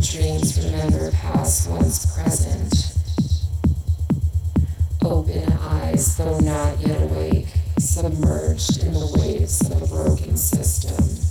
Dreams remember past one's present. Open eyes, though not yet awake, submerged in the waves of a broken system.